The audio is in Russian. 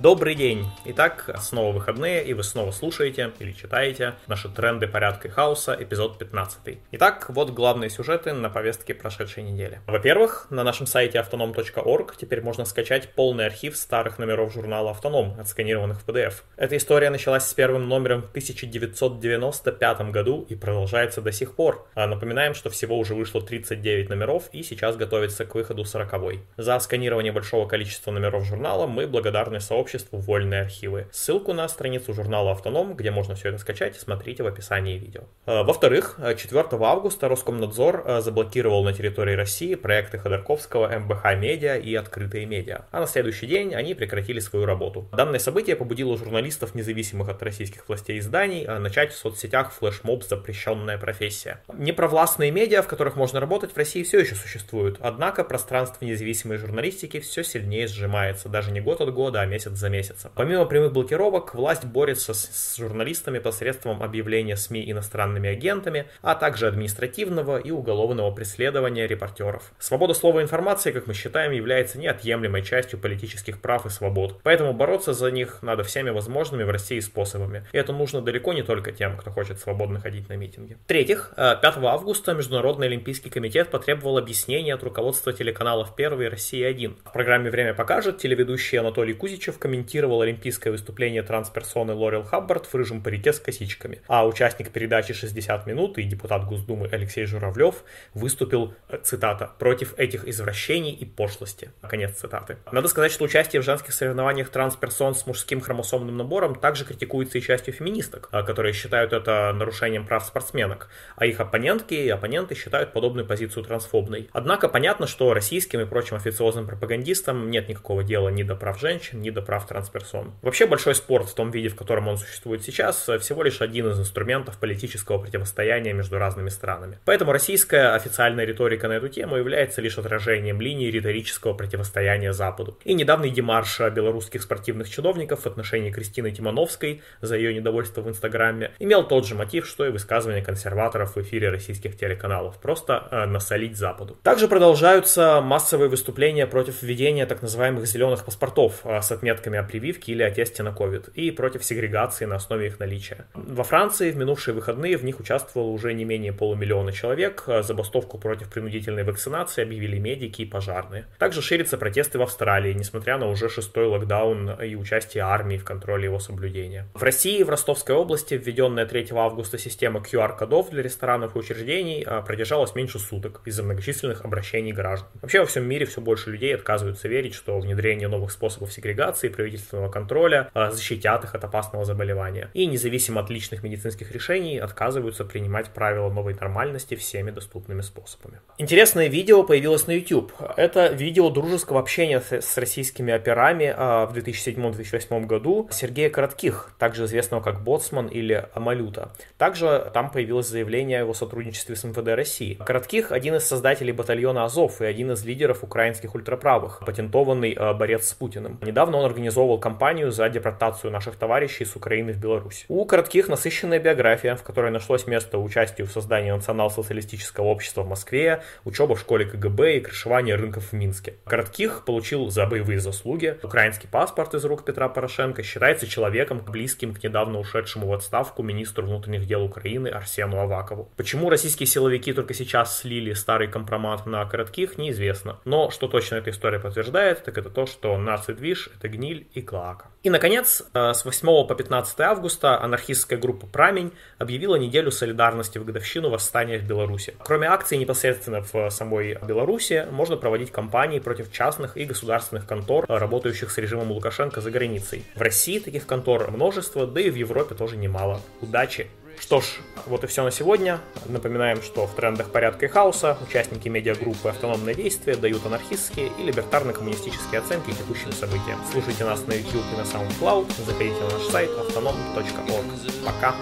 Добрый день! Итак, снова выходные, и вы снова слушаете или читаете наши тренды порядка и хаоса, эпизод 15. Итак, вот главные сюжеты на повестке прошедшей недели. Во-первых, на нашем сайте autonom.org теперь можно скачать полный архив старых номеров журнала «Автоном», отсканированных в PDF. Эта история началась с первым номером в 1995 году и продолжается до сих пор. А напоминаем, что всего уже вышло 39 номеров и сейчас готовится к выходу 40 -й. За сканирование большого количества номеров журнала мы благодарны сообществу сообществу «Вольные архивы». Ссылку на страницу журнала «Автоном», где можно все это скачать, смотрите в описании видео. Э, во-вторых, 4 августа Роскомнадзор э, заблокировал на территории России проекты Ходорковского, МБХ Медиа и Открытые Медиа. А на следующий день они прекратили свою работу. Данное событие побудило журналистов, независимых от российских властей изданий, э, начать в соцсетях флешмоб «Запрещенная профессия». Непровластные медиа, в которых можно работать, в России все еще существуют. Однако пространство независимой журналистики все сильнее сжимается, даже не год от года, а месяц за месяцем. Помимо прямых блокировок, власть борется с, с журналистами посредством объявления СМИ иностранными агентами, а также административного и уголовного преследования репортеров. Свобода слова и информации, как мы считаем, является неотъемлемой частью политических прав и свобод. Поэтому бороться за них надо всеми возможными в России способами. И это нужно далеко не только тем, кто хочет свободно ходить на митинги. В-третьих, 5 э, августа Международный Олимпийский комитет потребовал объяснения от руководства телеканалов «Первый» и «Россия-1». В программе «Время покажет» телеведущий Анатолий Кузичев комментировал олимпийское выступление трансперсоны Лорел Хаббард в рыжем парике с косичками. А участник передачи «60 минут» и депутат Госдумы Алексей Журавлев выступил, э, цитата, «против этих извращений и пошлости». Конец цитаты. Надо сказать, что участие в женских соревнованиях трансперсон с мужским хромосомным набором также критикуется и частью феминисток, э, которые считают это нарушением прав спортсменок, а их оппонентки и оппоненты считают подобную позицию трансфобной. Однако понятно, что российским и прочим официозным пропагандистам нет никакого дела ни до прав женщин, ни до прав прав трансперсон. Вообще большой спорт в том виде, в котором он существует сейчас, всего лишь один из инструментов политического противостояния между разными странами. Поэтому российская официальная риторика на эту тему является лишь отражением линии риторического противостояния Западу. И недавний демарш белорусских спортивных чиновников в отношении Кристины Тимановской за ее недовольство в Инстаграме имел тот же мотив, что и высказывание консерваторов в эфире российских телеканалов. Просто э, насолить Западу. Также продолжаются массовые выступления против введения так называемых зеленых паспортов э, с отметкой заявками о прививке или о тесте на COVID и против сегрегации на основе их наличия. Во Франции в минувшие выходные в них участвовало уже не менее полумиллиона человек. Забастовку против принудительной вакцинации объявили медики и пожарные. Также ширятся протесты в Австралии, несмотря на уже шестой локдаун и участие армии в контроле его соблюдения. В России, в Ростовской области, введенная 3 августа система QR-кодов для ресторанов и учреждений а, продержалась меньше суток из-за многочисленных обращений граждан. Вообще во всем мире все больше людей отказываются верить, что внедрение новых способов сегрегации правительственного контроля а, защитят их от опасного заболевания. И независимо от личных медицинских решений отказываются принимать правила новой нормальности всеми доступными способами. Интересное видео появилось на YouTube. Это видео дружеского общения с российскими операми а, в 2007-2008 году Сергея Коротких, также известного как Боцман или Амалюта. Также там появилось заявление о его сотрудничестве с МВД России. Коротких один из создателей батальона Азов и один из лидеров украинских ультраправых, патентованный а, борец с Путиным. Недавно он организовывал кампанию за депортацию наших товарищей с Украины в Беларусь. У коротких насыщенная биография, в которой нашлось место участию в создании национал-социалистического общества в Москве, учеба в школе КГБ и крышевание рынков в Минске. Коротких получил за боевые заслуги. Украинский паспорт из рук Петра Порошенко считается человеком, близким к недавно ушедшему в отставку министру внутренних дел Украины Арсену Авакову. Почему российские силовики только сейчас слили старый компромат на коротких, неизвестно. Но что точно эта история подтверждает, так это то, что нацидвиж — это гниль Гниль и Клоака. И, наконец, э, с 8 по 15 августа анархистская группа «Прамень» объявила неделю солидарности в годовщину восстания в Беларуси. Кроме акций непосредственно в самой Беларуси, можно проводить кампании против частных и государственных контор, работающих с режимом Лукашенко за границей. В России таких контор множество, да и в Европе тоже немало. Удачи! Что ж, вот и все на сегодня. Напоминаем, что в трендах порядка и хаоса участники медиагруппы «Автономное действие» дают анархистские и либертарно-коммунистические оценки текущим событиям. Слушайте нас на YouTube и на SoundCloud, заходите на наш сайт autonom.org. Пока!